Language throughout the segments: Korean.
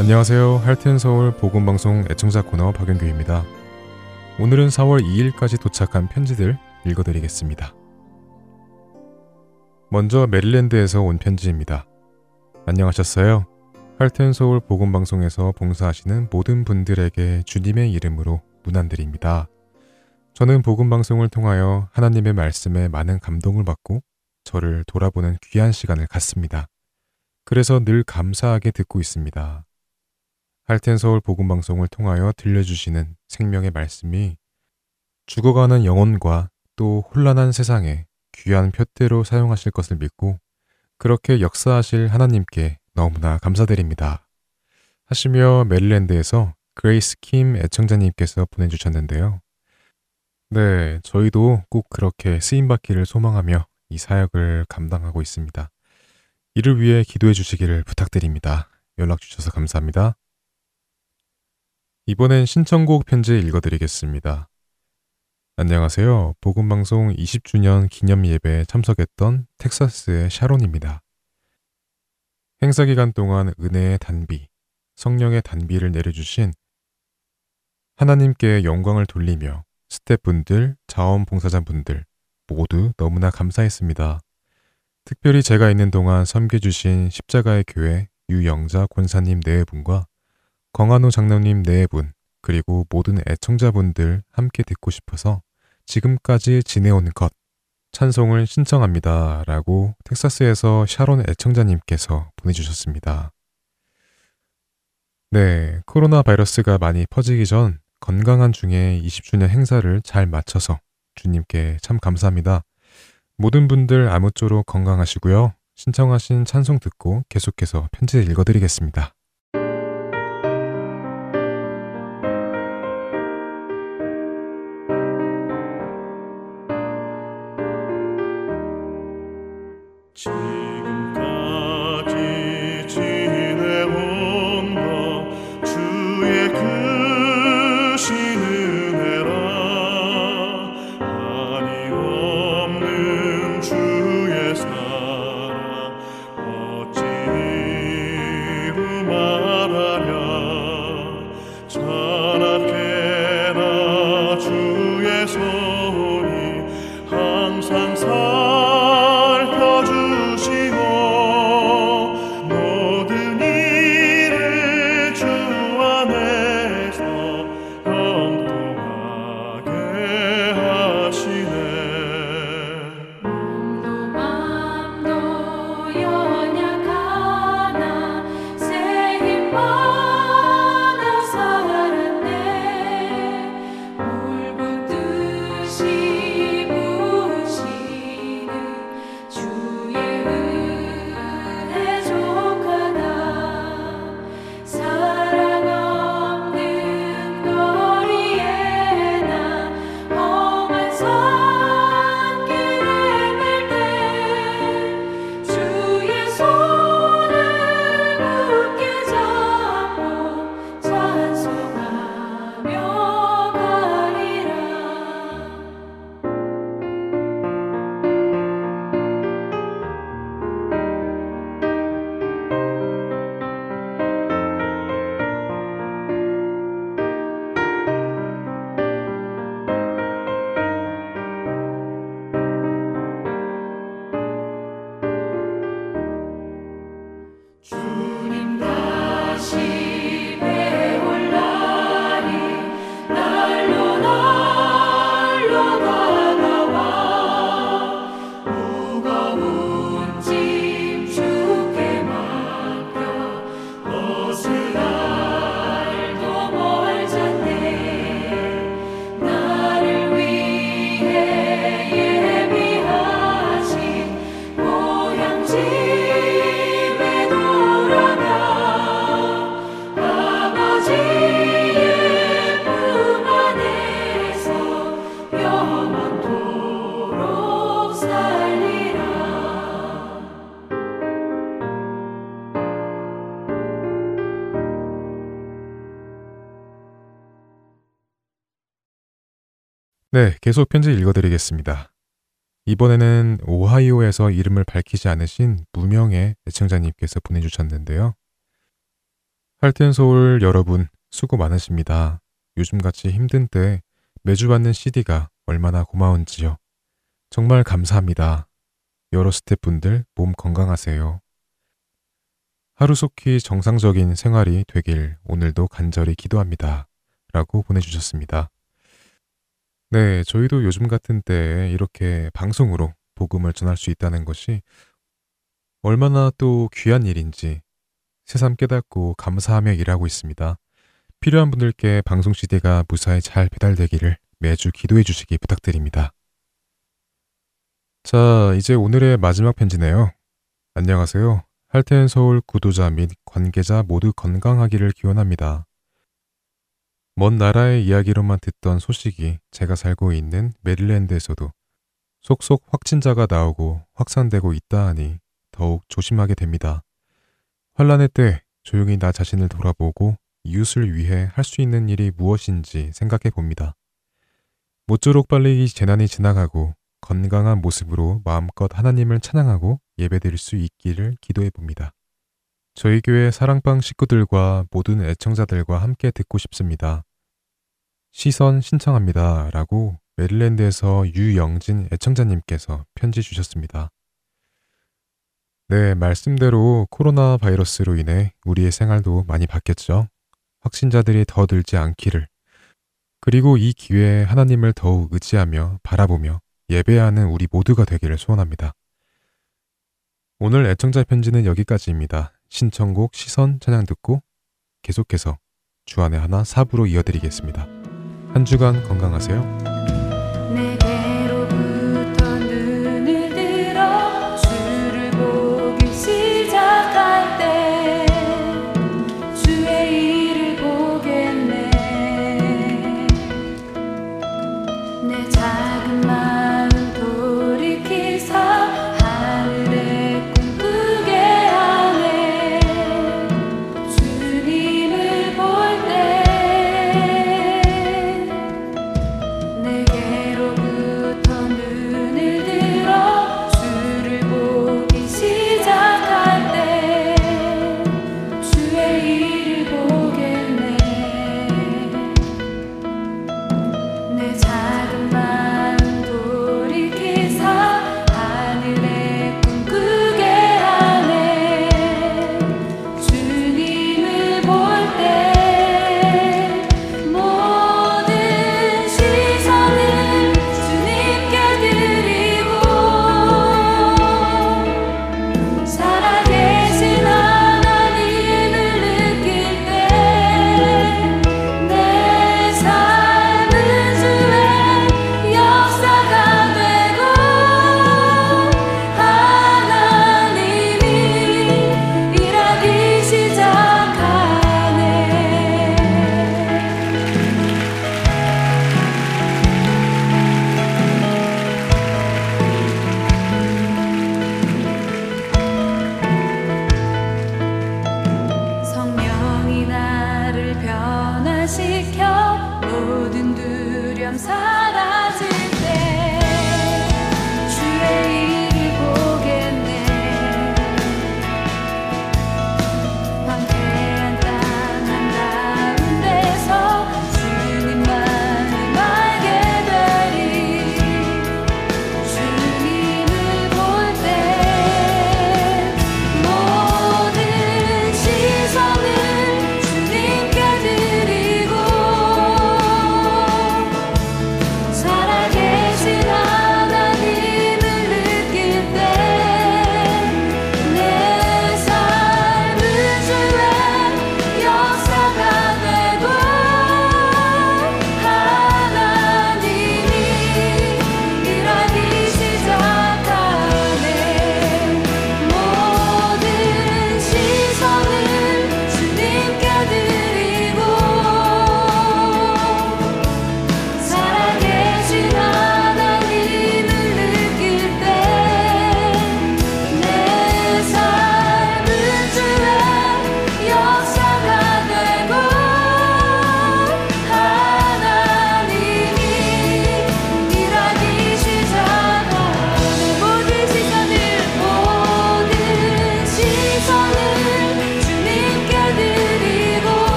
안녕하세요. 할튼 서울 복음 방송 애청자 코너 박영규입니다. 오늘은 4월 2일까지 도착한 편지들 읽어드리겠습니다. 먼저 메릴랜드에서 온 편지입니다. 안녕하셨어요. 할튼 서울 복음 방송에서 봉사하시는 모든 분들에게 주님의 이름으로 문안드립니다. 저는 복음 방송을 통하여 하나님의 말씀에 많은 감동을 받고 저를 돌아보는 귀한 시간을 갖습니다. 그래서 늘 감사하게 듣고 있습니다. 할텐 서울 복음 방송을 통하여 들려주시는 생명의 말씀이 죽어가는 영혼과 또 혼란한 세상에 귀한 푯대로 사용하실 것을 믿고 그렇게 역사하실 하나님께 너무나 감사드립니다. 하시며 메릴랜드에서 그레이스 킴 애청자님께서 보내주셨는데요. 네, 저희도 꼭 그렇게 쓰임받기를 소망하며 이 사역을 감당하고 있습니다. 이를 위해 기도해 주시기를 부탁드립니다. 연락 주셔서 감사합니다. 이번엔 신청곡 편지 읽어드리겠습니다. 안녕하세요. 복음방송 20주년 기념 예배에 참석했던 텍사스의 샤론입니다. 행사 기간 동안 은혜의 단비, 성령의 단비를 내려주신 하나님께 영광을 돌리며 스태프분들, 자원봉사자분들 모두 너무나 감사했습니다. 특별히 제가 있는 동안 섬겨주신 십자가의 교회 유영자 권사님 네 분과 광한호 장로님 네 분, 그리고 모든 애청자분들 함께 듣고 싶어서 지금까지 지내온 것, 찬송을 신청합니다. 라고 텍사스에서 샤론 애청자님께서 보내주셨습니다. 네, 코로나 바이러스가 많이 퍼지기 전 건강한 중에 20주년 행사를 잘 마쳐서 주님께 참 감사합니다. 모든 분들 아무쪼록 건강하시고요. 신청하신 찬송 듣고 계속해서 편지 읽어드리겠습니다. 계속 편지 읽어드리겠습니다. 이번에는 오하이오에서 이름을 밝히지 않으신 무명의 애청자님께서 보내주셨는데요. 할텐 서울 여러분 수고 많으십니다. 요즘같이 힘든 때 매주 받는 CD가 얼마나 고마운지요. 정말 감사합니다. 여러 스태프분들 몸 건강하세요. 하루속히 정상적인 생활이 되길 오늘도 간절히 기도합니다. 라고 보내주셨습니다. 네, 저희도 요즘 같은 때에 이렇게 방송으로 복음을 전할 수 있다는 것이 얼마나 또 귀한 일인지 새삼 깨닫고 감사하며 일하고 있습니다. 필요한 분들께 방송 CD가 무사히 잘 배달되기를 매주 기도해 주시기 부탁드립니다. 자, 이제 오늘의 마지막 편지네요. 안녕하세요. 할텐 서울 구도자 및 관계자 모두 건강하기를 기원합니다. 먼 나라의 이야기로만 듣던 소식이 제가 살고 있는 메릴랜드에서도 속속 확진자가 나오고 확산되고 있다 하니 더욱 조심하게 됩니다. 환란의 때 조용히 나 자신을 돌아보고 이웃을 위해 할 수 있는 일이 무엇인지 생각해 봅니다. 모쪼록 빨리 이 재난이 지나가고 건강한 모습으로 마음껏 하나님을 찬양하고 예배드릴 수 있기를 기도해 봅니다. 저희 교회 사랑방 식구들과 모든 애청자들과 함께 듣고 싶습니다. 시선 신청합니다. 라고 메릴랜드에서 유영진 애청자님께서 편지 주셨습니다. 네, 말씀대로 코로나 바이러스로 인해 우리의 생활도 많이 바뀌었죠. 확신자들이 더 늘지 않기를. 그리고 이 기회에 하나님을 더욱 의지하며 바라보며 예배하는 우리 모두가 되기를 소원합니다. 오늘 애청자 편지는 여기까지입니다. 신청곡 시선 찬양 듣고 계속해서 주안의 하나 사부로 이어드리겠습니다. 한 주간 건강하세요.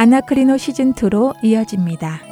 아나크리노 시즌2로 이어집니다.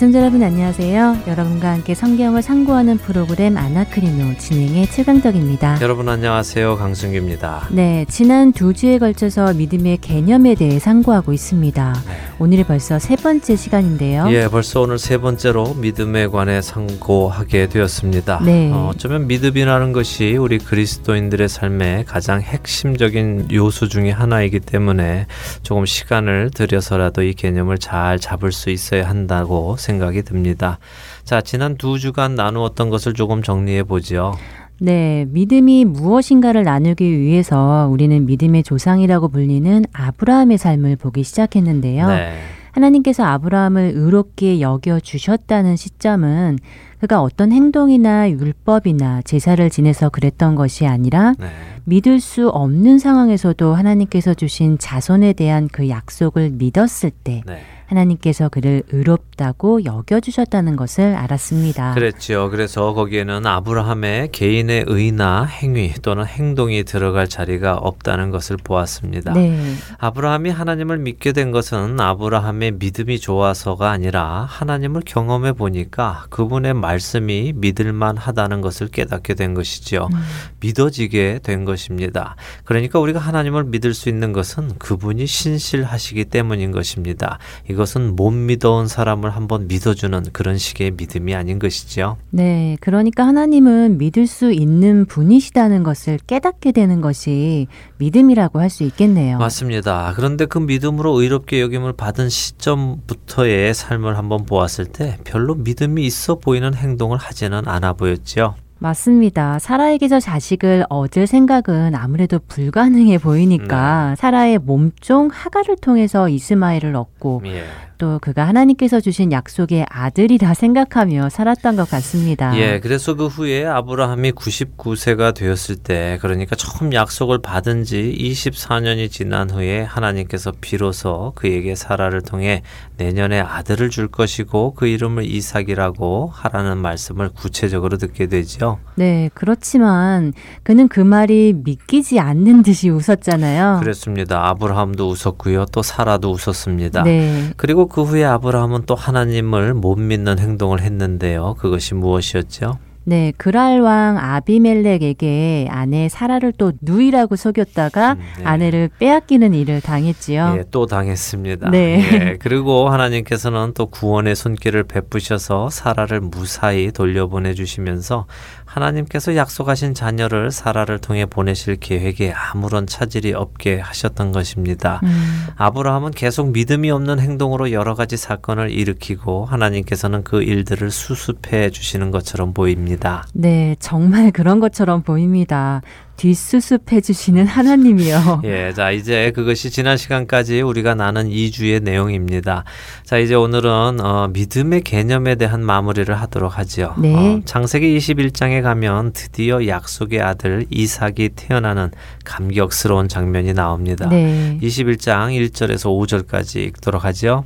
애청자 여러분 안녕하세요. 여러분과 함께 성경을 상고하는 프로그램 아나크리노 진행의 최강덕입니다. 여러분 안녕하세요. 강승규입니다. 네, 지난 두 주에 걸쳐서 믿음의 개념에 대해 상고하고 있습니다. 네. 오늘이 벌써 세 번째 시간인데요. 예, 벌써 오늘 세 번째로 믿음에 관해 상고하게 되었습니다. 네. 어, 어쩌면 믿음이라는 것이 우리 그리스도인들의 삶의 가장 핵심적인 요소 중의 하나이기 때문에 조금 시간을 들여서라도 이 개념을 잘 잡을 수 있어야 한다고 생각 이 듭니다. 자, 지난 두 주간 나누었던 것을 조금 정리해 보죠. 네, 믿음이 무엇인가를 나누기 위해서 우리는 믿음의 조상이라고 불리는 아브라함의 삶을 보기 시작했는데요. 네. 하나님께서 아브라함을 의롭게 여겨 주셨다는 시점은 그가 어떤 행동이나 율법이나 제사를 지내서 그랬던 것이 아니라 네. 믿을 수 없는 상황에서도 하나님께서 주신 자손에 대한 그 약속을 믿었을 때 네. 하나님께서 그를 의롭다고 여겨주셨다는 것을 알았습니다. 그랬죠. 그래서 거기에는 아브라함의 개인의 의나 행위 또는 행동이 들어갈 자리가 없다는 것을 보았습니다. 네. 아브라함이 하나님을 믿게 된 것은 아브라함의 믿음이 좋아서가 아니라 하나님을 경험해 보니까 그분의 말씀이 믿을만 하다는 것을 깨닫게 된 것이지요. 음. 믿어지게 된 것입니다. 그러니까 우리가 하나님을 믿을 수 있는 것은 그분이 신실하시기 때문인 것입니다. 이거 이것은 못 믿어온 사람을 한번 믿어주는 그런 식의 믿음이 아닌 것이죠. 네, 그러니까 하나님은 믿을 수 있는 분이시다는 것을 깨닫게 되는 것이 믿음이라고 할 수 있겠네요. 맞습니다. 그런데 그 믿음으로 의롭게 여김을 받은 시점부터의 삶을 한번 보았을 때 별로 믿음이 있어 보이는 행동을 하지는 않아 보였죠. 맞습니다. 사라에게서 자식을 얻을 생각은 아무래도 불가능해 보이니까 네. 사라의 몸종 하가를 통해서 이스마엘을 얻고 예. 또 그가 하나님께서 주신 약속의 아들이라 생각하며 살았던 것 같습니다. 예, 그래서 그 후에 아브라함이 99세가 되었을 때 그러니까 처음 약속을 받은 지 24년이 지난 후에 하나님께서 비로소 그에게 사라를 통해 내년에 아들을 줄 것이고 그 이름을 이삭이라고 하라는 말씀을 구체적으로 듣게 되죠. 네, 그렇지만 그는 그 말이 믿기지 않는 듯이 웃었잖아요. 그렇습니다. 아브라함도 웃었고요. 또 사라도 웃었습니다. 네. 그리고 그 후에 아브라함은 또 하나님을 못 믿는 행동을 했는데요. 그것이 무엇이었죠? 네, 그랄 왕 아비멜렉에게 아내 사라를 또 누이라고 속였다가 음, 네. 아내를 빼앗기는 일을 당했지요. 예, 또 당했습니다. 네. 예, 그리고 하나님께서는 또 구원의 손길을 베푸셔서 사라를 무사히 돌려보내 주시면서 하나님께서 약속하신 자녀를 사라를 통해 보내실 계획에 아무런 차질이 없게 하셨던 것입니다. 음. 아브라함은 계속 믿음이 없는 행동으로 여러 가지 사건을 일으키고 하나님께서는 그 일들을 수습해 주시는 것처럼 보입니다. 네, 정말 그런 것처럼 보입니다. 뒷수습해 주시는 하나님이요. 예, 자 이제 그것이 지난 시간까지 우리가 나눈 2주의 내용입니다. 자 이제 오늘은 어, 믿음의 개념에 대한 마무리를 하도록 하죠. 네. 어, 창세기 21장에 가면 드디어 약속의 아들 이삭이 태어나는 감격스러운 장면이 나옵니다. 네. 21장 1절에서 5절까지 읽도록 하죠.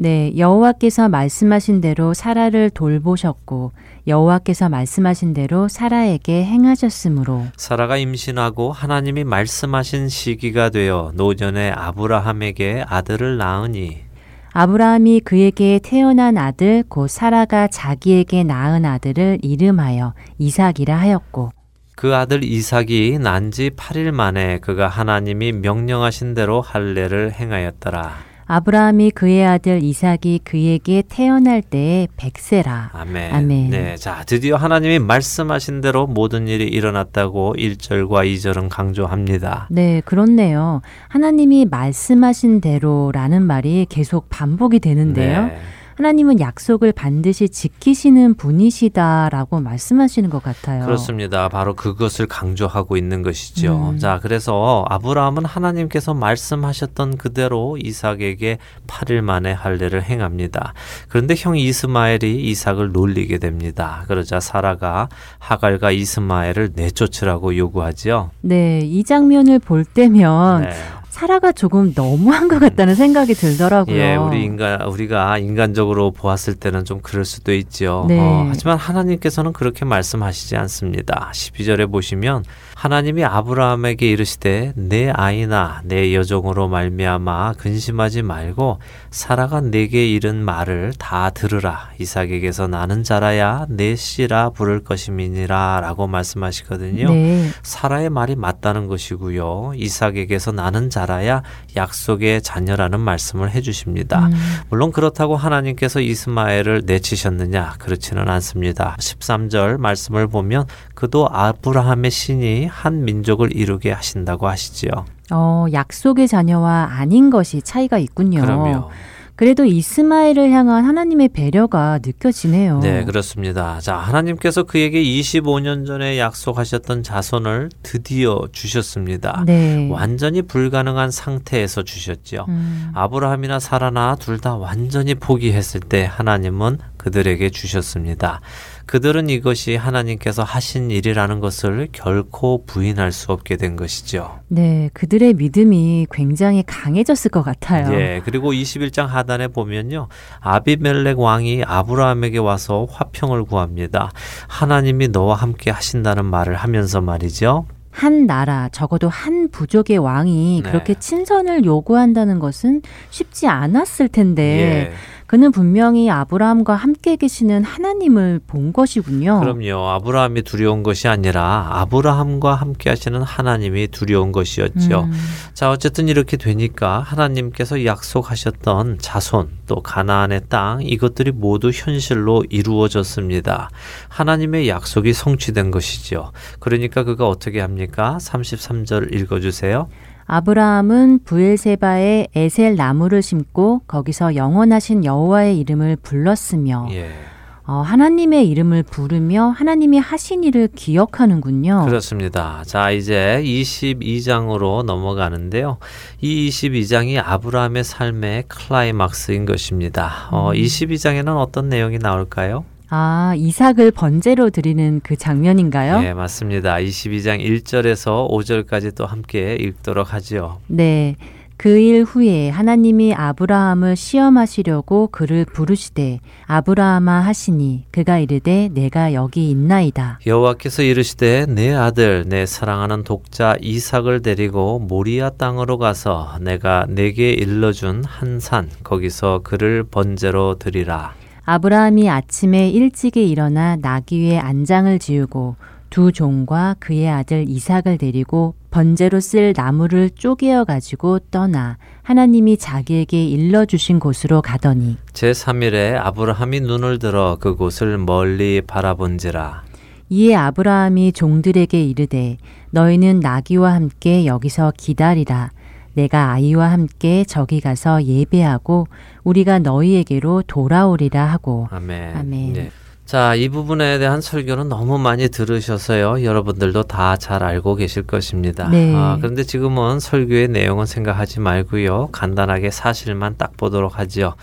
네, 여호와께서 말씀하신 대로 사라를 돌보셨고 여호와께서 말씀하신 대로 사라에게 행하셨으므로. 사라가 임신하고 하나님이 말씀하신 시기가 되어 노년에 아브라함에게 아들을 낳으니. 아브라함이 그에게 태어난 아들 곧 사라가 자기에게 낳은 아들을 이름하여 이삭이라 하였고. 그 아들 이삭이 난 지 8일 만에 그가 하나님이 명령하신 대로 할례를 행하였더라. 아브라함이 그의 아들 이삭이 그에게 태어날 때에 백세라. 아멘. 아멘. 네. 자, 드디어 하나님이 말씀하신 대로 모든 일이 일어났다고 1절과 2절은 강조합니다. 네, 그렇네요. 하나님이 말씀하신 대로라는 말이 계속 반복이 되는데요. 네. 하나님은 약속을 반드시 지키시는 분이시다라고 말씀하시는 것 같아요. 그렇습니다. 바로 그것을 강조하고 있는 것이죠. 음. 자, 그래서 아브라함은 하나님께서 말씀하셨던 그대로 이삭에게 8일 만에 할례를 행합니다. 그런데 형 이스마엘이 이삭을 놀리게 됩니다. 그러자 사라가 하갈과 이스마엘을 내쫓으라고 요구하지요. 네, 이 장면을 볼 때면 네. 사라가 조금 너무한 것 같다는 생각이 들더라고요. 예, 우리 인간 우리가 인간적으로 보았을 때는 좀 그럴 수도 있죠. 네. 어, 하지만 하나님께서는 그렇게 말씀하시지 않습니다. 12절에 보시면 하나님이 아브라함에게 이르시되 내 아이나 내 여종으로 말미암아 근심하지 말고 사라가 내게 이른 말을 다 들으라 이삭에게서 나는 자라야 내 씨라 부를 것임이니라라고 말씀하시거든요. 네. 사라의 말이 맞다는 것이고요. 이삭에게서 나는 자 라야 약속의 자녀라는 말씀을 해주십니다. 음. 물론 그렇다고 하나님께서 이스마엘을 내치셨느냐 그렇지는 않습니다. 13절 말씀을 보면 그도 아브라함의 신이 한 민족을 이루게 하신다고 하시지요. 어, 약속의 자녀와 아닌 것이 차이가 있군요. 그럼요. 그래도 이스마엘을 향한 하나님의 배려가 느껴지네요. 네, 그렇습니다. 자, 하나님께서 그에게 25년 전에 약속하셨던 자손을 드디어 주셨습니다. 네. 완전히 불가능한 상태에서 주셨죠. 음. 아브라함이나 사라나 둘 다 완전히 포기했을 때 하나님은 그들에게 주셨습니다. 그들은 이것이 하나님께서 하신 일이라는 것을 결코 부인할 수 없게 된 것이죠. 네, 그들의 믿음이 굉장히 강해졌을 것 같아요. 예, 그리고 21장 하단에 보면요. 아비멜렉 왕이 아브라함에게 와서 화평을 구합니다. 하나님이 너와 함께 하신다는 말을 하면서 말이죠. 한 나라, 적어도 한 부족의 왕이 네. 그렇게 친선을 요구한다는 것은 쉽지 않았을 텐데, 예. 그는 분명히 아브라함과 함께 계시는 하나님을 본 것이군요. 그럼요. 아브라함이 두려운 것이 아니라 아브라함과 함께 하시는 하나님이 두려운 것이었죠. 음. 자, 어쨌든 이렇게 되니까 하나님께서 약속하셨던 자손 또 가나안의 땅 이것들이 모두 현실로 이루어졌습니다. 하나님의 약속이 성취된 것이죠. 그러니까 그가 어떻게 합니까? 33절 읽어 주세요. 아브라함은 부엘세바에 에셀 나무를 심고 거기서 영원하신 여호와의 이름을 불렀으며 예. 어, 하나님의 이름을 부르며 하나님이 하신 일을 기억하는군요. 그렇습니다. 자, 이제 22장으로 넘어가는데요. 이 22장이 아브라함의 삶의 클라이막스인 것입니다. 어, 22장에는 음. 어떤 내용이 나올까요? 아, 이삭을 번제로 드리는 그 장면인가요? 네, 맞습니다. 22장 1절에서 5절까지 또 함께 읽도록 하죠. 네. 그 일 후에 하나님이 아브라함을 시험하시려고 그를 부르시되 아브라함아 하시니 그가 이르되 내가 여기 있나이다. 여호와께서 이르시되 내 아들 내 사랑하는 독자 이삭을 데리고 모리아 땅으로 가서 내가 내게 일러준 한 산 거기서 그를 번제로 드리라. 아브라함이 아침에 일찍이 일어나 나귀의 안장을 지우고 두 종과 그의 아들 이삭을 데리고 번제로 쓸 나무를 쪼개어 가지고 떠나 하나님이 자기에게 일러 주신 곳으로 가더니 제 3일에 아브라함이 눈을 들어 그곳을 멀리 바라본지라. 이에 아브라함이 종들에게 이르되 너희는 나귀와 함께 여기서 기다리라 내가 아이와 함께 저기 가서 예배하고 우리가 너희에게로 돌아오리라 하고 아멘. 아멘. 네. 자, 이 부분에 대한 설교는 너무 많이 들으셔서요. 여러분들도 다 잘 알고 계실 것입니다. 네. 아, 그런데 지금은 설교의 내용은 생각하지 말고요. 간단하게 사실만 딱 보도록 하지요.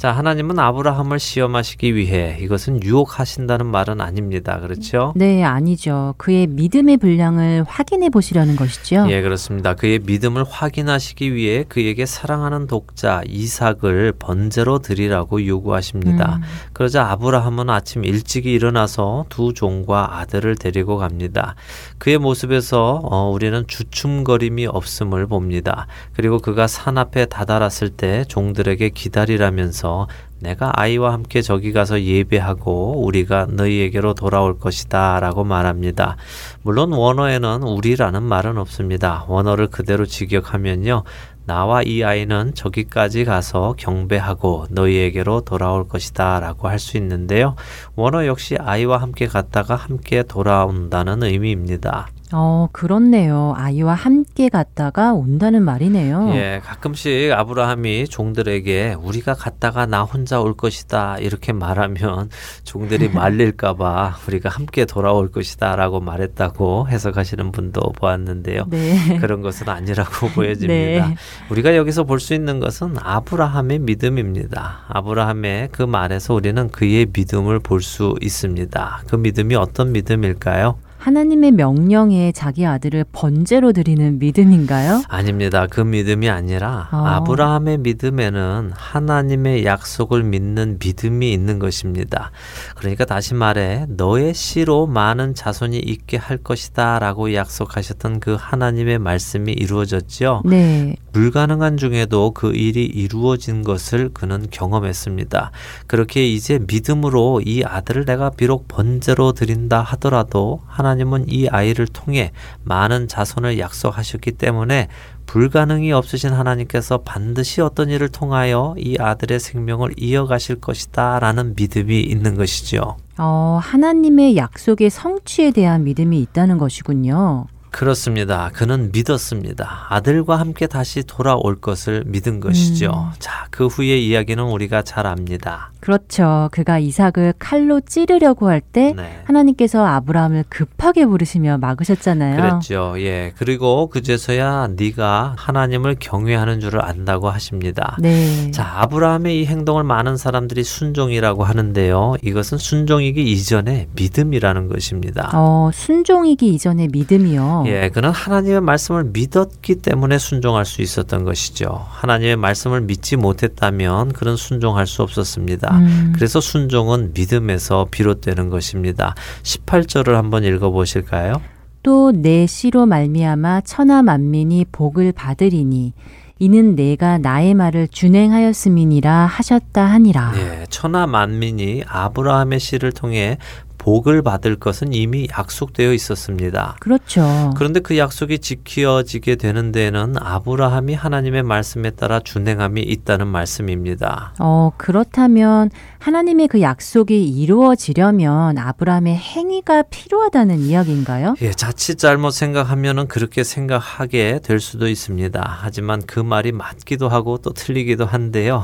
자, 하나님은 아브라함을 시험하시기 위해 이것은 유혹하신다는 말은 아닙니다. 그렇죠? 네, 아니죠. 그의 믿음의 분량을 확인해 보시려는 것이죠. 예, 그렇습니다. 그의 믿음을 확인하시기 위해 그에게 사랑하는 독자 이삭을 번제로 드리라고 요구하십니다. 음. 그러자 아브라함은 아침 일찍이 일어나서 두 종과 아들을 데리고 갑니다. 그의 모습에서 어, 우리는 주춤거림이 없음을 봅니다. 그리고 그가 산 앞에 다다랐을 때 종들에게 기다리라면 서 내가 아이와 함께 저기 가서 예배하고 우리가 너희에게로 돌아올 것이다 라고 말합니다. 물론 원어에는 우리라는 말은 없습니다. 원어를 그대로 직역하면요. 나와 이 아이는 저기까지 가서 경배하고 너희에게로 돌아올 것이다 라고 할 수 있는데요. 원어 역시 아이와 함께 갔다가 함께 돌아온다는 의미입니다. 어, 그렇네요. 아이와 함께 갔다가 온다는 말이네요. 예, 가끔씩 아브라함이 종들에게 우리가 갔다가 나 혼자 올 것이다 이렇게 말하면 종들이 말릴까봐 우리가 함께 돌아올 것이다라고 말했다고 해석하시는 분도 보았는데요. 네. 그런 것은 아니라고 보여집니다. 네. 우리가 여기서 볼 수 있는 것은 아브라함의 믿음입니다. 아브라함의 그 말에서 우리는 그의 믿음을 볼 수 있습니다. 그 믿음이 어떤 믿음일까요? 하나님의 명령에 자기 아들을 번제로 드리는 믿음인가요? 아닙니다. 그 믿음이 아니라 어. 아브라함의 믿음에는 하나님의 약속을 믿는 믿음이 있는 것입니다. 그러니까 다시 말해 너의 씨로 많은 자손이 있게 할 것이다라고 약속하셨던 그 하나님의 말씀이 이루어졌지요. 네. 불가능한 중에도 그 일이 이루어진 것을 그는 경험했습니다. 그렇게 이제 믿음으로 이 아들을 내가 비록 번제로 드린다 하더라도 하나님은 이 아이를 통해 많은 자손을 약속하셨기 때문에 불가능이 없으신 하나님께서 반드시 어떤 일을 통하여 이 아들의 생명을 이어가실 것이다 라는 믿음이 있는 것이죠. 어, 하나님의 약속의 성취에 대한 믿음이 있다는 것이군요. 그렇습니다. 그는 믿었습니다. 아들과 함께 다시 돌아올 것을 믿은 것이죠. 음. 자, 그 후의 이야기는 우리가 잘 압니다. 그렇죠. 그가 이삭을 칼로 찌르려고 할때 네. 하나님께서 아브라함을 급하게 부르시며 막으셨잖아요. 그랬죠. 예. 그리고 그제서야 네가 하나님을 경외하는 줄을 안다고 하십니다. 네. 자, 아브라함의 이 행동을 많은 사람들이 순종이라고 하는데요. 이것은 순종이기 이전에 믿음이라는 것입니다. 어, 순종이기 이전에 믿음이요. 예, 그는 하나님의 말씀을 믿었기 때문에 순종할 수 있었던 것이죠. 하나님의 말씀을 믿지 못했다면 그는 순종할 수 없었습니다. 음. 그래서 순종은 믿음에서 비롯되는 것입니다. 18절을 한번 읽어 보실까요? 또 내 씨로 말미암아 천하 만민이 복을 받으리니 이는 내가 나의 말을 준행하였음이니라 하셨다 하니라. 네, 천하 만민이 아브라함의 씨를 통해 복을 받을 것은 이미 약속되어 있었습니다. 그렇죠. 그런데 그 약속이 지켜지게 되는 데에는 아브라함이 하나님의 말씀에 따라 준행함이 있다는 말씀입니다. 어, 그렇다면 하나님의 그 약속이 이루어지려면 아브라함의 행위가 필요하다는 이야기인가요? 예, 자칫 잘못 생각하면은 그렇게 생각하게 될 수도 있습니다. 하지만 그 말이 맞기도 하고 또 틀리기도 한데요.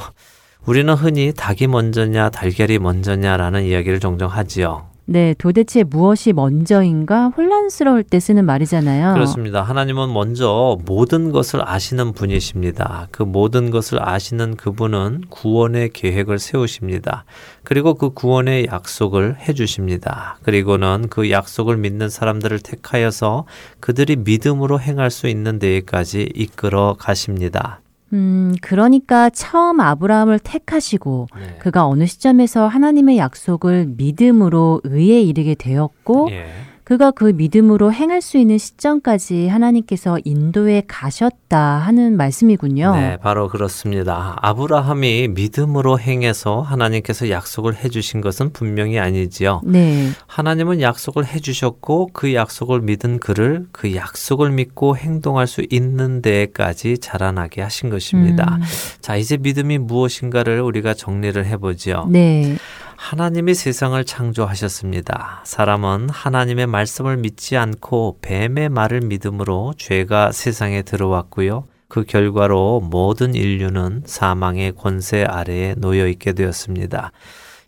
우리는 흔히 닭이 먼저냐 달걀이 먼저냐라는 이야기를 종종 하지요. 네, 도대체 무엇이 먼저인가 혼란스러울 때 쓰는 말이잖아요. 그렇습니다. 하나님은 먼저 모든 것을 아시는 분이십니다. 그 모든 것을 아시는 그분은 구원의 계획을 세우십니다. 그리고 그 구원의 약속을 해주십니다. 그리고는 그 약속을 믿는 사람들을 택하여서 그들이 믿음으로 행할 수 있는 데에까지 이끌어 가십니다. 음, 그러니까 처음 아브라함을 택하시고 네. 그가 어느 시점에서 하나님의 약속을 믿음으로 의에 이르게 되었고 예. 그가 그 믿음으로 행할 수 있는 시점까지 하나님께서 인도에 가셨다 하는 말씀이군요. 네, 바로 그렇습니다. 아브라함이 믿음으로 행해서 하나님께서 약속을 해주신 것은 분명히 아니지요. 네. 하나님은 약속을 해주셨고 그 약속을 믿은 그를 그 약속을 믿고 행동할 수 있는 데까지 자라나게 하신 것입니다. 음. 자, 이제 믿음이 무엇인가를 우리가 정리를 해보지요. 네. 하나님이 세상을 창조하셨습니다. 사람은 하나님의 말씀을 믿지 않고 뱀의 말을 믿음으로 죄가 세상에 들어왔고요. 그 결과로 모든 인류는 사망의 권세 아래에 놓여 있게 되었습니다.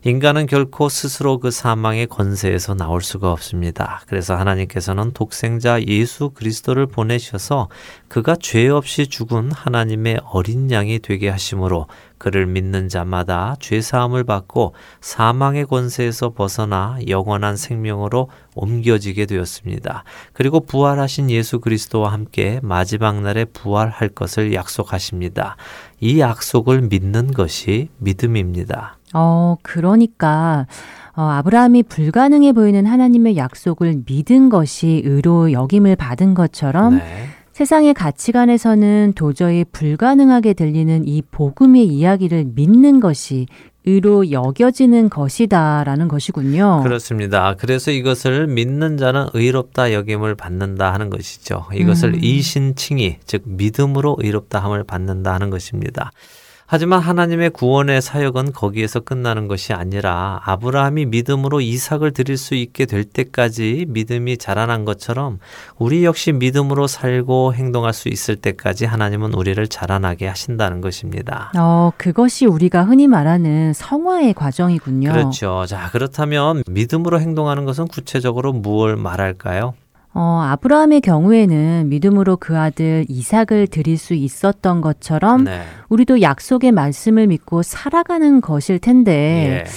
인간은 결코 스스로 그 사망의 권세에서 나올 수가 없습니다. 그래서 하나님께서는 독생자 예수 그리스도를 보내셔서 그가 죄 없이 죽은 하나님의 어린 양이 되게 하심으로 그를 믿는 자마다 죄 사함을 받고 사망의 권세에서 벗어나 영원한 생명으로 옮겨지게 되었습니다. 그리고 부활하신 예수 그리스도와 함께 마지막 날에 부활할 것을 약속하십니다. 이 약속을 믿는 것이 믿음입니다. 어, 그러니까 어, 아브라함이 불가능해 보이는 하나님의 약속을 믿은 것이 의로 여김을 받은 것처럼 네. 세상의 가치관에서는 도저히 불가능하게 들리는 이 복음의 이야기를 믿는 것이 의로 여겨지는 것이다라는 것이군요. 그렇습니다. 그래서 이것을 믿는 자는 의롭다 여김을 받는다 하는 것이죠. 이것을 음. 이신칭이 즉 믿음으로 의롭다 함을 받는다 하는 것입니다. 하지만 하나님의 구원의 사역은 거기에서 끝나는 것이 아니라 아브라함이 믿음으로 이삭을 드릴 수 있게 될 때까지 믿음이 자라난 것처럼 우리 역시 믿음으로 살고 행동할 수 있을 때까지 하나님은 우리를 자라나게 하신다는 것입니다. 어, 그것이 우리가 흔히 말하는 성화의 과정이군요. 그렇죠. 자, 그렇다면 믿음으로 행동하는 것은 구체적으로 무엇을 말할까요? 어, 아브라함의 경우에는 믿음으로 그 아들 이삭을 드릴 수 있었던 것처럼 네. 우리도 약속의 말씀을 믿고 살아가는 것일 텐데 예.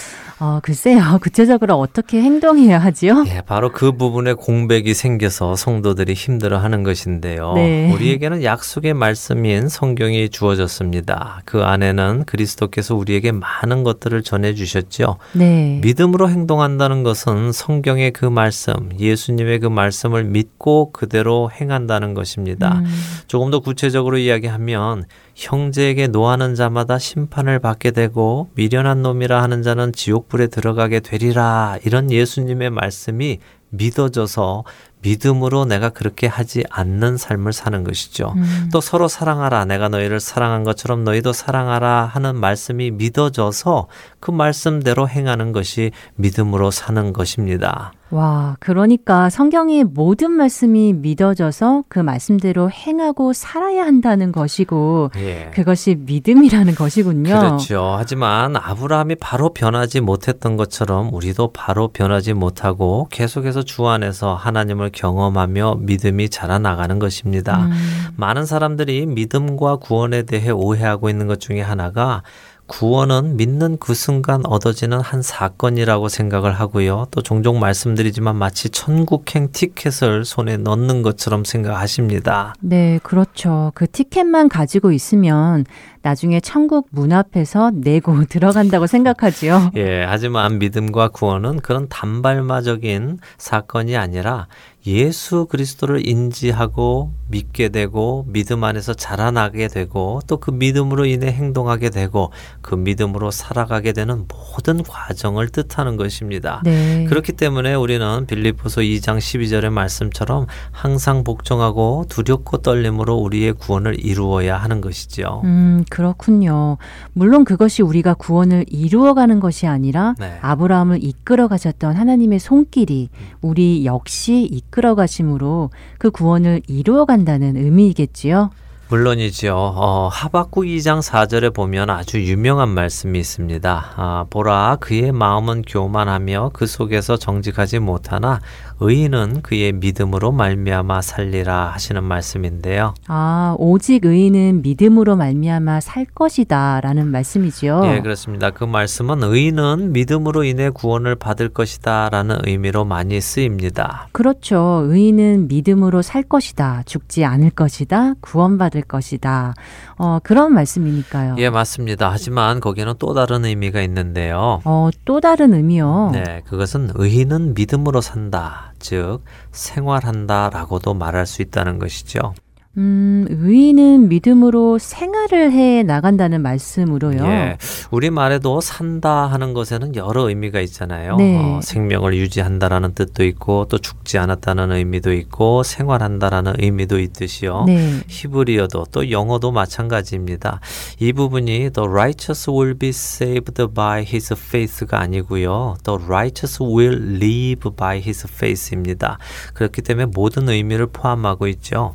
어, 글쎄요. 구체적으로 어떻게 행동해야 하지요? 예, 바로 그 부분에 공백이 생겨서 성도들이 힘들어 하는 것인데요. 네. 우리에게는 약속의 말씀인 성경이 주어졌습니다. 그 안에는 그리스도께서 우리에게 많은 것들을 전해 주셨죠. 네. 믿음으로 행동한다는 것은 성경의 그 말씀, 예수님의 그 말씀을 믿고 그대로 행한다는 것입니다. 음. 조금 더 구체적으로 이야기하면 형제에게 노하는 자마다 심판을 받게 되고 미련한 놈이라 하는 자는 지옥불에 들어가게 되리라 이런 예수님의 말씀이 믿어져서 믿음으로 내가 그렇게 하지 않는 삶을 사는 것이죠. 음. 또 서로 사랑하라. 내가 너희를 사랑한 것처럼 너희도 사랑하라 하는 말씀이 믿어져서 그 말씀대로 행하는 것이 믿음으로 사는 것입니다. 와, 그러니까 성경의 모든 말씀이 믿어져서 그 말씀대로 행하고 살아야 한다는 것이고 예. 그것이 믿음이라는 것이군요. 그렇죠. 하지만 아브라함이 바로 변하지 못했던 것처럼 우리도 바로 변하지 못하고 계속해서 주 안에서 하나님을 경험하며 믿음이 자라나가는 것입니다. 음. 많은 사람들이 믿음과 구원에 대해 오해하고 있는 것 중에 하나가 구원은 믿는 그 순간 얻어지는 한 사건이라고 생각을 하고요. 또 종종 말씀드리지만 마치 천국행 티켓을 손에 넣는 것처럼 생각하십니다. 네, 그렇죠. 그 티켓만 가지고 있으면 나중에 천국 문 앞에서 내고 들어간다고 생각하지요. 예, 하지만 믿음과 구원은 그런 단발마적인 사건이 아니라 예수 그리스도를 인지하고 믿게 되고 믿음 안에서 자라나게 되고 또 그 믿음으로 인해 행동하게 되고 그 믿음으로 살아가게 되는 모든 과정을 뜻하는 것입니다. 네. 그렇기 때문에 우리는 빌립보서 2장 12절의 말씀처럼 항상 복종하고 두렵고 떨림으로 우리의 구원을 이루어야 하는 것이죠. 음, 그렇군요. 물론 그것이 우리가 구원을 이루어가는 것이 아니라 네. 아브라함을 이끌어 가셨던 하나님의 손길이 우리 역시 이끌 어 가심으로 그 구원을 이루어 간다는 의미이겠지요. 물론이지요. 어, 하박국 2장 4절에 보면 아주 유명한 말씀이 있습니다. 아, 보라 그의 마음은 교만하며 그 속에서 정직하지 못하나 의인은 그의 믿음으로 말미암아 살리라 하시는 말씀인데요. 아, 오직 의인은 믿음으로 말미암아 살 것이다라는 말씀이지요. 예, 그렇습니다. 그 말씀은 의인은 믿음으로 인해 구원을 받을 것이다라는 의미로 많이 쓰입니다. 그렇죠. 의인은 믿음으로 살 것이다. 죽지 않을 것이다. 구원받을 것이다. 어, 그런 말씀이니까요. 예, 맞습니다. 하지만 거기에는 또 다른 의미가 있는데요. 어, 또 다른 의미요. 네, 그것은 의인은 믿음으로 산다. 즉 생활한다라고도 말할 수 있다는 것이죠. 음, 의인은 믿음으로 생활을 해 나간다는 말씀으로요. 예, 우리 말에도 산다 하는 것에는 여러 의미가 있잖아요. 네. 어, 생명을 유지한다라는 뜻도 있고 또 죽지 않았다는 의미도 있고 생활한다라는 의미도 있듯이요. 네. 히브리어도 또 영어도 마찬가지입니다. 이 부분이 the righteous will be saved by his faith가 아니고요. the righteous will live by his faith입니다. 그렇기 때문에 모든 의미를 포함하고 있죠.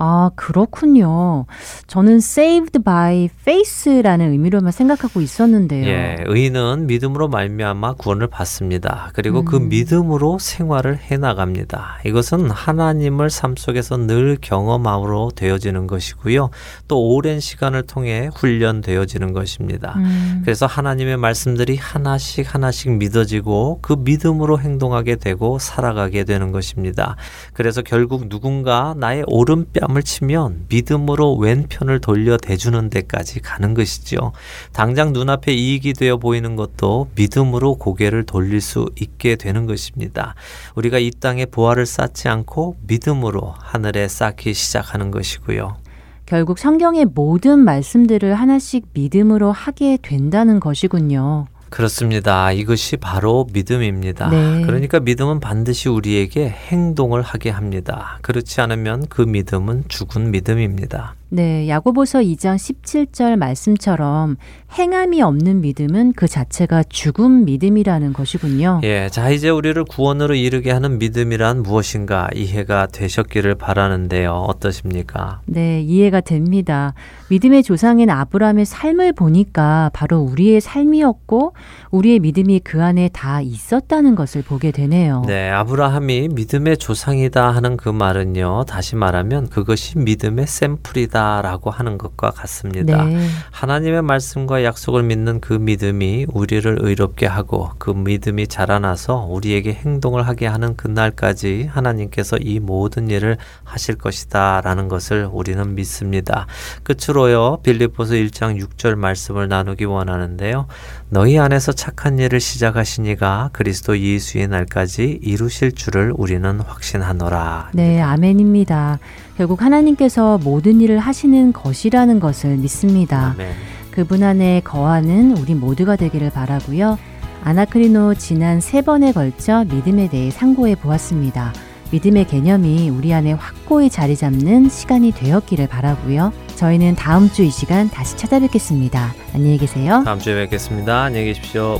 아, 그렇군요. 저는 saved by faith라는 의미로만 생각하고 있었는데요. 예, 의인은 믿음으로 말미암아 구원을 받습니다. 그리고 그 음. 그 믿음으로 생활을 해 나갑니다. 이것은 하나님을 삶 속에서 늘 경험함으로 되어지는 것이고요. 또 오랜 시간을 통해 훈련되어지는 것입니다. 음. 그래서 하나님의 말씀들이 하나씩 하나씩 믿어지고 그 믿음으로 행동하게 되고 살아가게 되는 것입니다. 그래서 결국 누군가 나의 오른뺨 뺨을 치면 믿음으로 왼편을 돌려 대주는 데까지 가는 것이죠. 당장 눈앞에 이익이 되어 보이는 것도 믿음으로 고개를 돌릴 수 있게 되는 것입니다. 우리가 이 땅에 보화를 쌓지 않고 믿음으로 하늘에 쌓기 시작하는 것이고요. 결국 성경의 모든 말씀들을 하나씩 믿음으로 하게 된다는 것이군요. 그렇습니다. 이것이 바로 믿음입니다. 네. 그러니까 믿음은 반드시 우리에게 행동을 하게 합니다. 그렇지 않으면 그 믿음은 죽은 믿음입니다. 네, 야고보서 2장 17절 말씀처럼 행함이 없는 믿음은 그 자체가 죽음 믿음이라는 것이군요. 예, 자 이제 우리를 구원으로 이르게 하는 믿음이란 무엇인가 이해가 되셨기를 바라는데요. 어떠십니까? 네, 이해가 됩니다. 믿음의 조상인 아브라함의 삶을 보니까 바로 우리의 삶이었고 우리의 믿음이 그 안에 다 있었다는 것을 보게 되네요. 네, 아브라함이 믿음의 조상이다 하는 그 말은요. 다시 말하면 그것이 믿음의 샘플이다 라고 하는 것과 같습니다. 네. 하나님의 말씀과 약속을 믿는 그 믿음이 우리를 의롭게 하고 그 믿음이 자라나서 우리에게 행동을 하게 하는 그날까지 하나님께서 이 모든 일을 하실 것이다라는 것을 우리는 믿습니다. 끝으로요. 빌립보서 1장 6절 말씀을 나누기 원하는데요. 너희 안에서 착한 일을 시작하시니가 그리스도 예수의 날까지 이루실 줄을 우리는 확신하노라. 네, 아멘입니다. 결국 하나님께서 모든 일을 하시는 것이라는 것을 믿습니다. 아멘. 그분 안에 거하는 우리 모두가 되기를 바라고요. 아나크리노 지난 세 번에 걸쳐 믿음에 대해 상고해 보았습니다. 믿음의 개념이 우리 안에 확고히 자리 잡는 시간이 되었기를 바라고요. 저희는 다음 주 이 시간 다시 찾아뵙겠습니다. 안녕히 계세요. 다음 주에 뵙겠습니다. 안녕히 계십시오.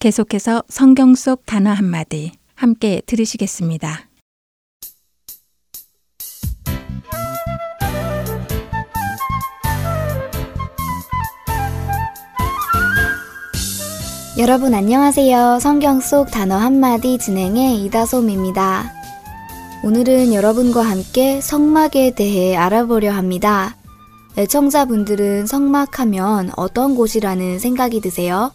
계속해서 성경 속 단어 한마디 함께 들으시겠습니다. 여러분 안녕하세요. 성경 속 단어 한마디 진행의 이다솜입니다. 오늘은 여러분과 함께 성막에 대해 알아보려 합니다. 애청자분들은 성막하면 어떤 곳이라는 생각이 드세요?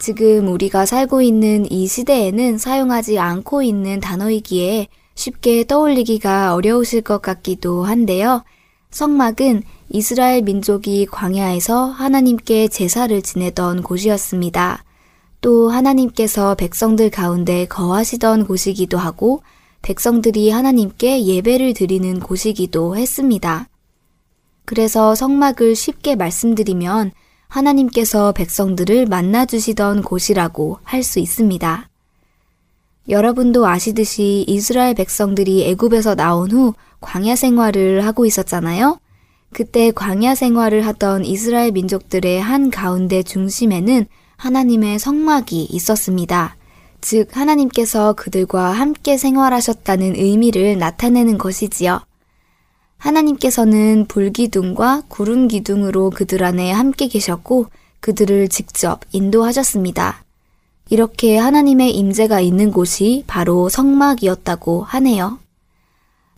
지금 우리가 살고 있는 이 시대에는 사용하지 않고 있는 단어이기에 쉽게 떠올리기가 어려우실 것 같기도 한데요. 성막은 이스라엘 민족이 광야에서 하나님께 제사를 지내던 곳이었습니다. 또 하나님께서 백성들 가운데 거하시던 곳이기도 하고 백성들이 하나님께 예배를 드리는 곳이기도 했습니다. 그래서 성막을 쉽게 말씀드리면 하나님께서 백성들을 만나주시던 곳이라고 할 수 있습니다. 여러분도 아시듯이 이스라엘 백성들이 애굽에서 나온 후 광야 생활을 하고 있었잖아요. 그때 광야 생활을 하던 이스라엘 민족들의 한 가운데 중심에는 하나님의 성막이 있었습니다. 즉, 하나님께서 그들과 함께 생활하셨다는 의미를 나타내는 것이지요. 하나님께서는 불기둥과 구름기둥으로 그들 안에 함께 계셨고 그들을 직접 인도하셨습니다. 이렇게 하나님의 임재가 있는 곳이 바로 성막이었다고 하네요.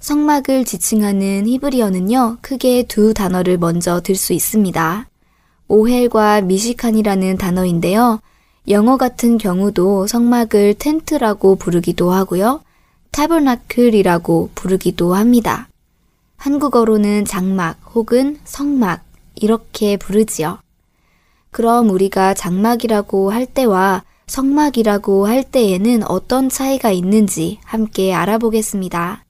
성막을 지칭하는 히브리어는요, 크게 두 단어를 먼저 들 수 있습니다. 오헬과 미시칸이라는 단어인데요. 영어 같은 경우도 성막을 텐트라고 부르기도 하고요. 타버나클이라고 부르기도 합니다. 한국어로는 장막 혹은 성막 이렇게 부르지요. 그럼 우리가 장막이라고 할 때와 성막이라고 할 때에는 어떤 차이가 있는지 함께 알아보겠습니다.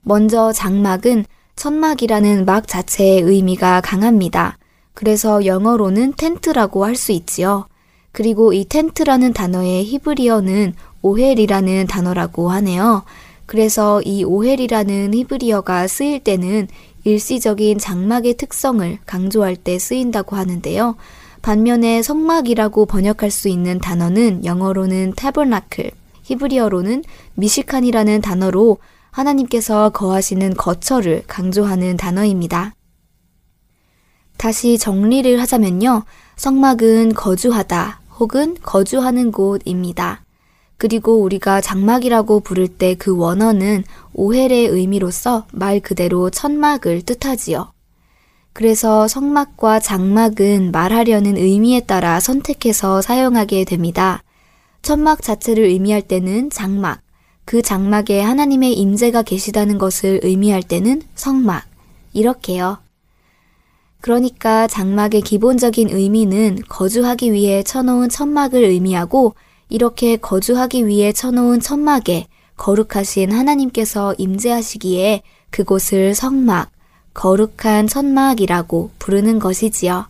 먼저 장막은 천막이라는 막 자체의 의미가 강합니다. 그래서 영어로는 텐트라고 할 수 있지요. 그리고 이 텐트라는 단어의 히브리어는 오헬이라는 단어라고 하네요. 그래서 이 오헬이라는 히브리어가 쓰일 때는 일시적인 장막의 특성을 강조할 때 쓰인다고 하는데요. 반면에 성막이라고 번역할 수 있는 단어는 영어로는 tabernacle, 히브리어로는 미시칸이라는 단어로 하나님께서 거하시는 거처를 강조하는 단어입니다. 다시 정리를 하자면요. 성막은 거주하다 혹은 거주하는 곳입니다. 그리고 우리가 장막이라고 부를 때 그 원어는 오헬의 의미로서 말 그대로 천막을 뜻하지요. 그래서 성막과 장막은 말하려는 의미에 따라 선택해서 사용하게 됩니다. 천막 자체를 의미할 때는 장막, 그 장막에 하나님의 임재가 계시다는 것을 의미할 때는 성막, 이렇게요. 그러니까 장막의 기본적인 의미는 거주하기 위해 쳐놓은 천막을 의미하고 이렇게 거주하기 위해 쳐놓은 천막에 거룩하신 하나님께서 임재하시기에 그곳을 성막, 거룩한 천막이라고 부르는 것이지요.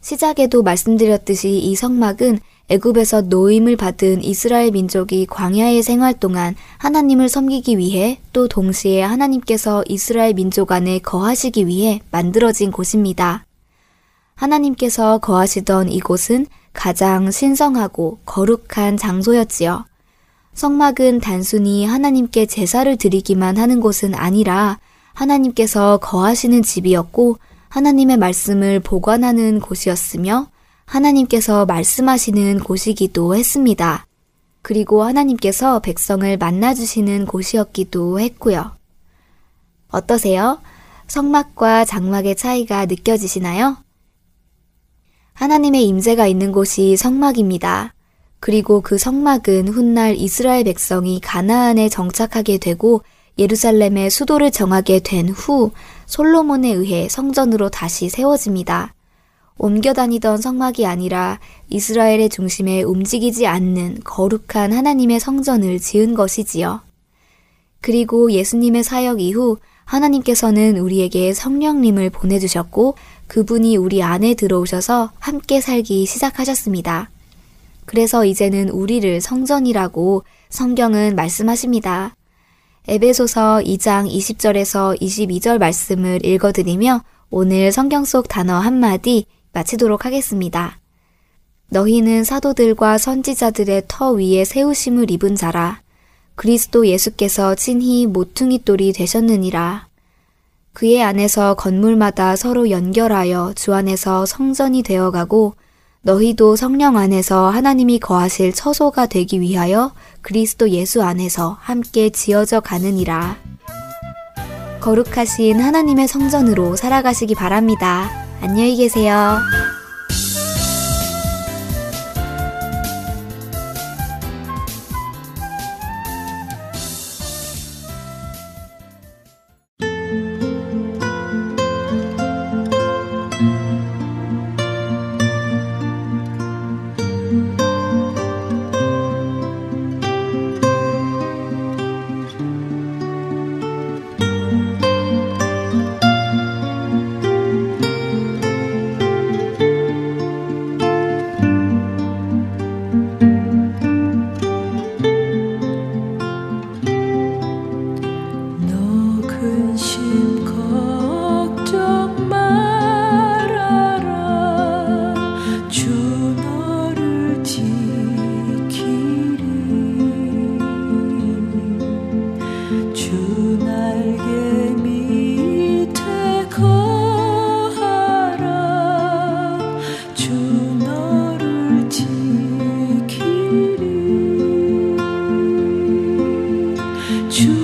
시작에도 말씀드렸듯이 이 성막은 애굽에서 노임을 받은 이스라엘 민족이 광야의 생활 동안 하나님을 섬기기 위해 또 동시에 하나님께서 이스라엘 민족 안에 거하시기 위해 만들어진 곳입니다. 하나님께서 거하시던 이곳은 가장 신성하고 거룩한 장소였지요. 성막은 단순히 하나님께 제사를 드리기만 하는 곳은 아니라 하나님께서 거하시는 집이었고 하나님의 말씀을 보관하는 곳이었으며 하나님께서 말씀하시는 곳이기도 했습니다. 그리고 하나님께서 백성을 만나주시는 곳이었기도 했고요. 어떠세요? 성막과 장막의 차이가 느껴지시나요? 하나님의 임재가 있는 곳이 성막입니다. 그리고 그 성막은 훗날 이스라엘 백성이 가나안에 정착하게 되고 예루살렘의 수도를 정하게 된 후 솔로몬에 의해 성전으로 다시 세워집니다. 옮겨 다니던 성막이 아니라 이스라엘의 중심에 움직이지 않는 거룩한 하나님의 성전을 지은 것이지요. 그리고 예수님의 사역 이후 하나님께서는 우리에게 성령님을 보내주셨고 그분이 우리 안에 들어오셔서 함께 살기 시작하셨습니다. 그래서 이제는 우리를 성전이라고 성경은 말씀하십니다. 에베소서 2장 20절에서 22절 말씀을 읽어드리며 오늘 성경 속 단어 한마디 마치도록 하겠습니다. 너희는 사도들과 선지자들의 터 위에 세우심을 입은 자라. 그리스도 예수께서 친히 모퉁이 돌이 되셨느니라. 그의 안에서 건물마다 서로 연결하여 주 안에서 성전이 되어가고 너희도 성령 안에서 하나님이 거하실 처소가 되기 위하여 그리스도 예수 안에서 함께 지어져 가느니라. 거룩하신 하나님의 성전으로 살아가시기 바랍니다. 안녕히 계세요. you.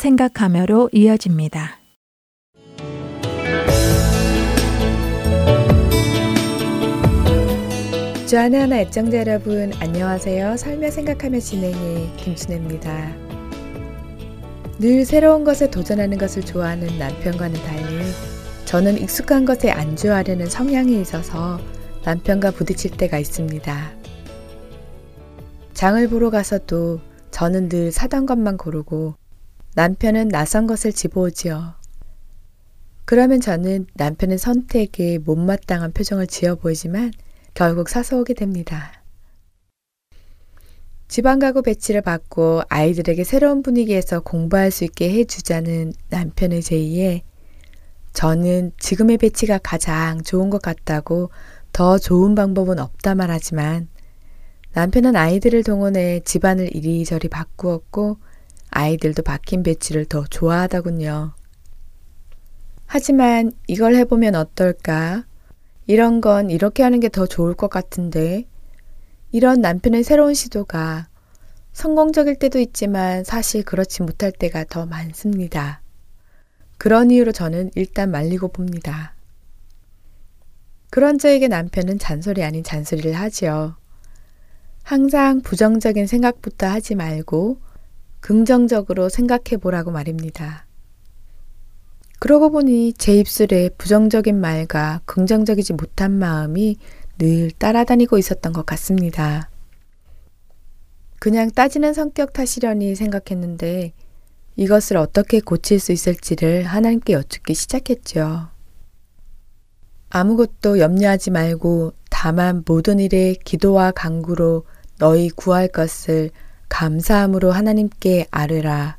생각하며로 이어집니다. 주안의 하나 애청자 여러분 안녕하세요. 살며 생각하며 진행의 김순혜입니다. 늘 새로운 것에 도전하는 것을 좋아하는 남편과는 달리 저는 익숙한 것에 안주하려는 성향이 있어서 남편과 부딪힐 때가 있습니다. 장을 보러 가서도 저는 늘 사던 것만 고르고 남편은 낯선 것을 집어오지요. 그러면 저는 남편의 선택에 못마땅한 표정을 지어 보이지만 결국 사서 오게 됩니다. 지방가구 배치를 받고 아이들에게 새로운 분위기에서 공부할 수 있게 해주자는 남편의 제의에 저는 지금의 배치가 가장 좋은 것 같다고 더 좋은 방법은 없다 말하지만 남편은 아이들을 동원해 집안을 이리저리 바꾸었고 아이들도 박힌 배치를 더 좋아하더군요. 하지만 이걸 해보면 어떨까? 이런 건 이렇게 하는 게 더 좋을 것 같은데. 이런 남편의 새로운 시도가 성공적일 때도 있지만 사실 그렇지 못할 때가 더 많습니다. 그런 이유로 저는 일단 말리고 봅니다. 그런 저에게 남편은 잔소리 아닌 잔소리를 하지요. 항상 부정적인 생각부터 하지 말고 긍정적으로 생각해 보라고 말입니다. 그러고 보니 제 입술에 부정적인 말과 긍정적이지 못한 마음이 늘 따라다니고 있었던 것 같습니다. 그냥 따지는 성격 탓이려니 생각했는데 이것을 어떻게 고칠 수 있을지를 하나님께 여쭙기 시작했죠. 아무것도 염려하지 말고 다만 모든 일에 기도와 간구로 너희 구할 것을 감사함으로 하나님께 아뢰라.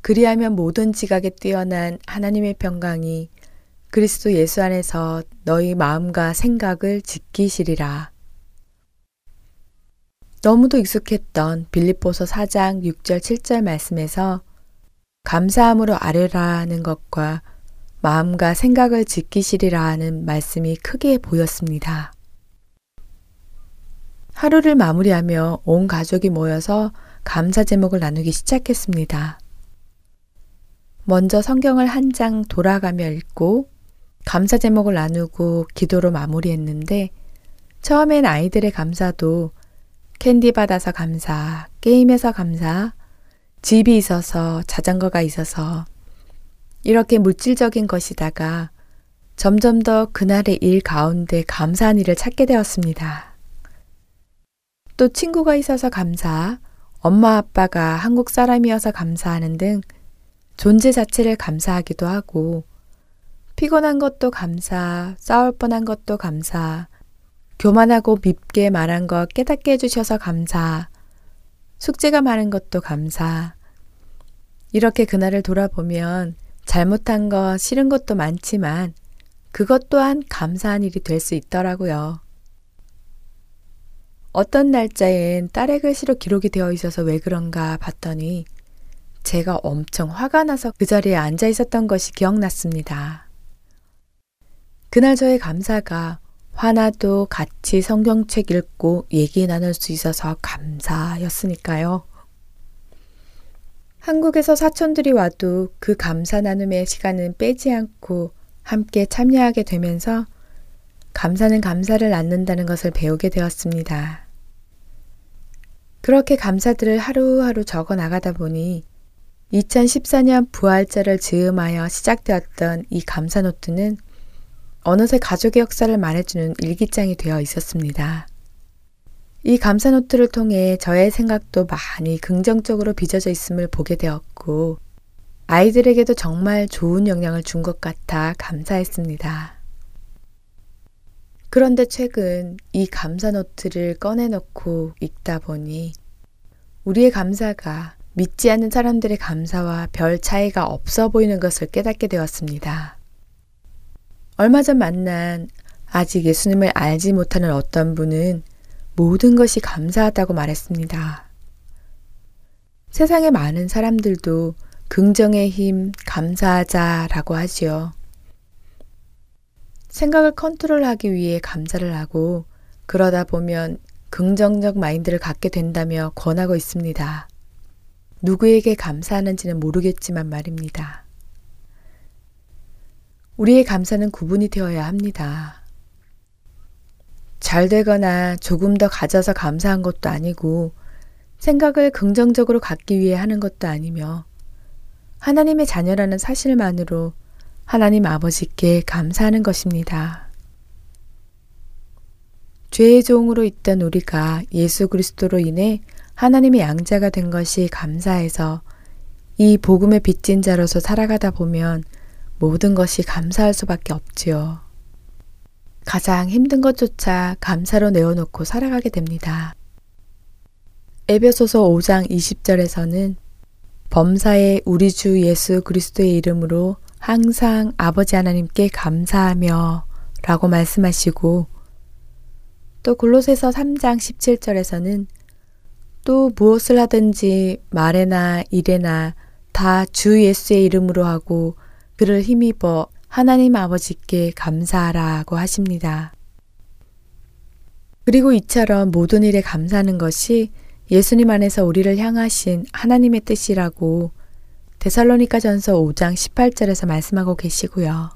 그리하면 모든 지각에 뛰어난 하나님의 평강이 그리스도 예수 안에서 너희 마음과 생각을 지키시리라. 너무도 익숙했던 빌립보서 4장 6절 7절 말씀에서 감사함으로 아뢰라는 것과 마음과 생각을 지키시리라 하는 말씀이 크게 보였습니다. 하루를 마무리하며 온 가족이 모여서 감사 제목을 나누기 시작했습니다. 먼저 성경을 한 장 돌아가며 읽고 감사 제목을 나누고 기도로 마무리했는데 처음엔 아이들의 감사도 캔디 받아서 감사, 게임에서 감사, 집이 있어서 자전거가 있어서 이렇게 물질적인 것이다가 점점 더 그날의 일 가운데 감사한 일을 찾게 되었습니다. 또 친구가 있어서 감사, 엄마 아빠가 한국 사람이어서 감사하는 등 존재 자체를 감사하기도 하고 피곤한 것도 감사, 싸울 뻔한 것도 감사, 교만하고 밉게 말한 것 깨닫게 해주셔서 감사, 숙제가 많은 것도 감사. 이렇게 그날을 돌아보면 잘못한 것, 싫은 것도 많지만 그것 또한 감사한 일이 될 수 있더라고요. 어떤 날짜엔 딸의 글씨로 기록이 되어 있어서 왜 그런가 봤더니 제가 엄청 화가 나서 그 자리에 앉아 있었던 것이 기억났습니다. 그날 저의 감사가 화나도 같이 성경책 읽고 얘기 나눌 수 있어서 감사였으니까요. 한국에서 사촌들이 와도 그 감사 나눔의 시간은 빼지 않고 함께 참여하게 되면서 감사는 감사를 낳는다는 것을 배우게 되었습니다. 그렇게 감사들을 하루하루 적어 나가다 보니 2014년 부활절을 즈음하여 시작되었던 이 감사 노트는 어느새 가족의 역사를 말해주는 일기장이 되어 있었습니다. 이 감사 노트를 통해 저의 생각도 많이 긍정적으로 빚어져 있음을 보게 되었고, 아이들에게도 정말 좋은 영향을 준 것 같아 감사했습니다. 그런데 최근 이 감사 노트를 꺼내놓고 읽다 보니 우리의 감사가 믿지 않는 사람들의 감사와 별 차이가 없어 보이는 것을 깨닫게 되었습니다. 얼마 전 만난 아직 예수님을 알지 못하는 어떤 분은 모든 것이 감사하다고 말했습니다. 세상의 많은 사람들도 긍정의 힘, 감사하자라고 하지요. 생각을 컨트롤하기 위해 감사를 하고 그러다 보면 긍정적 마인드를 갖게 된다며 권하고 있습니다. 누구에게 감사하는지는 모르겠지만 말입니다. 우리의 감사는 구분이 되어야 합니다. 잘 되거나 조금 더 가져서 감사한 것도 아니고 생각을 긍정적으로 갖기 위해 하는 것도 아니며 하나님의 자녀라는 사실만으로 하나님 아버지께 감사하는 것입니다. 죄의 종으로 있던 우리가 예수 그리스도로 인해 하나님의 양자가 된 것이 감사해서 이 복음의 빚진 자로서 살아가다 보면 모든 것이 감사할 수밖에 없지요. 가장 힘든 것조차 감사로 내어놓고 살아가게 됩니다. 에베소서 5장 20절에서는 범사에 우리 주 예수 그리스도의 이름으로 항상 아버지 하나님께 감사하며 라고 말씀하시고 또 골로새서 3장 17절에서는 또 무엇을 하든지 말에나 일에나 다 주 예수의 이름으로 하고 그를 힘입어 하나님 아버지께 감사하라고 하십니다. 그리고 이처럼 모든 일에 감사하는 것이 예수님 안에서 우리를 향하신 하나님의 뜻이라고 데살로니가 전서 5장 18절에서 말씀하고 계시고요.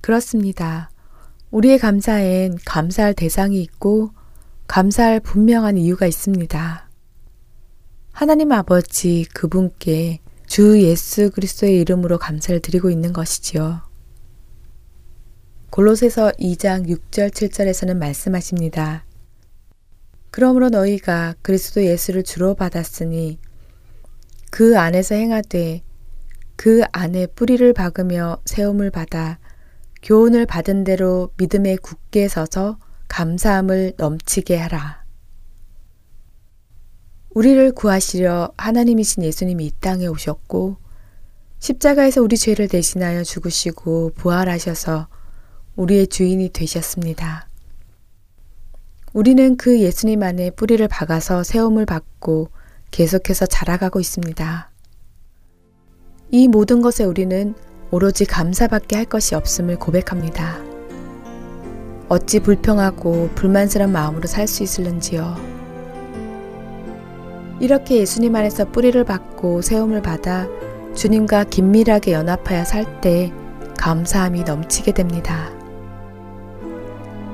그렇습니다. 우리의 감사엔 감사할 대상이 있고 감사할 분명한 이유가 있습니다. 하나님 아버지 그분께 주 예수 그리스도의 이름으로 감사를 드리고 있는 것이지요. 골로새서 2장 6절 7절에서는 말씀하십니다. 그러므로 너희가 그리스도 예수를 주로 받았으니 그 안에서 행하되 그 안에 뿌리를 박으며 세움을 받아 교훈을 받은 대로 믿음에 굳게 서서 감사함을 넘치게 하라. 우리를 구하시려 하나님이신 예수님이 이 땅에 오셨고 십자가에서 우리 죄를 대신하여 죽으시고 부활하셔서 우리의 주인이 되셨습니다. 우리는 그 예수님 안에 뿌리를 박아서 세움을 받고 계속해서 자라가고 있습니다. 이 모든 것에 우리는 오로지 감사밖에 할 것이 없음을 고백합니다. 어찌 불평하고 불만스러운 마음으로 살 수 있을는지요. 이렇게 예수님 안에서 뿌리를 받고 세움을 받아 주님과 긴밀하게 연합하여 살 때 감사함이 넘치게 됩니다.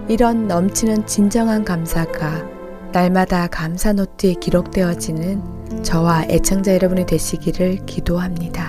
이런 넘치는 진정한 감사가 날마다 감사 노트에 기록되어지는 저와 애청자 여러분이 되시기를 기도합니다.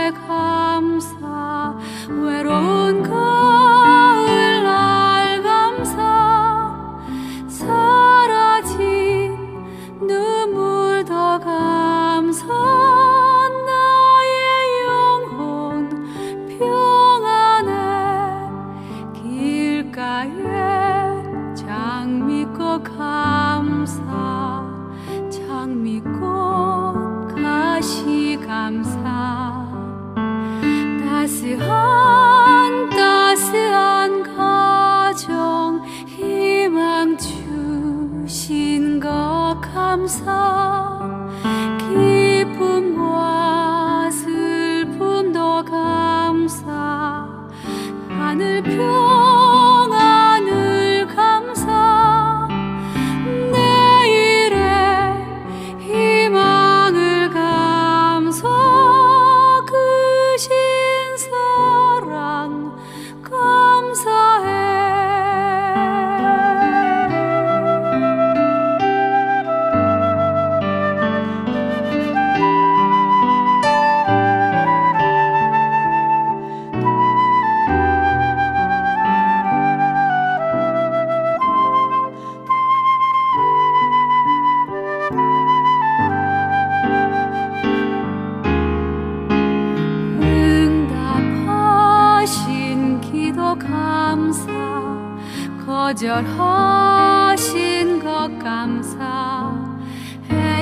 감사.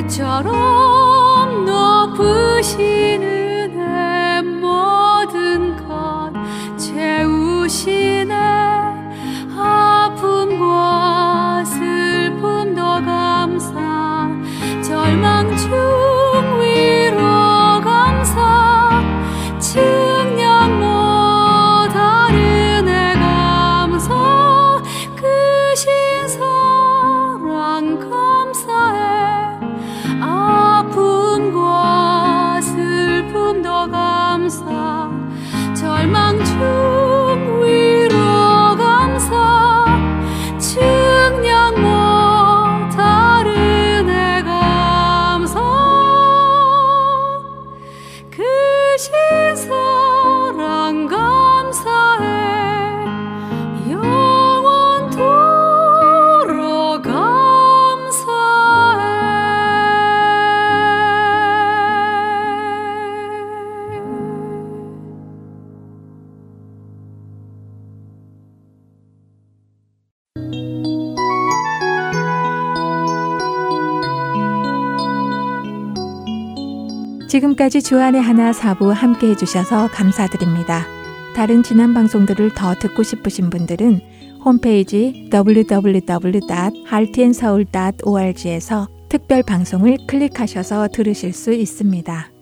주 지금까지 주안의 하나 사부 함께 해주셔서 감사드립니다. 다른 지난 방송들을 더 듣고 싶으신 분들은 홈페이지 www.heartandseoul.org에서 특별 방송을 클릭하셔서 들으실 수 있습니다.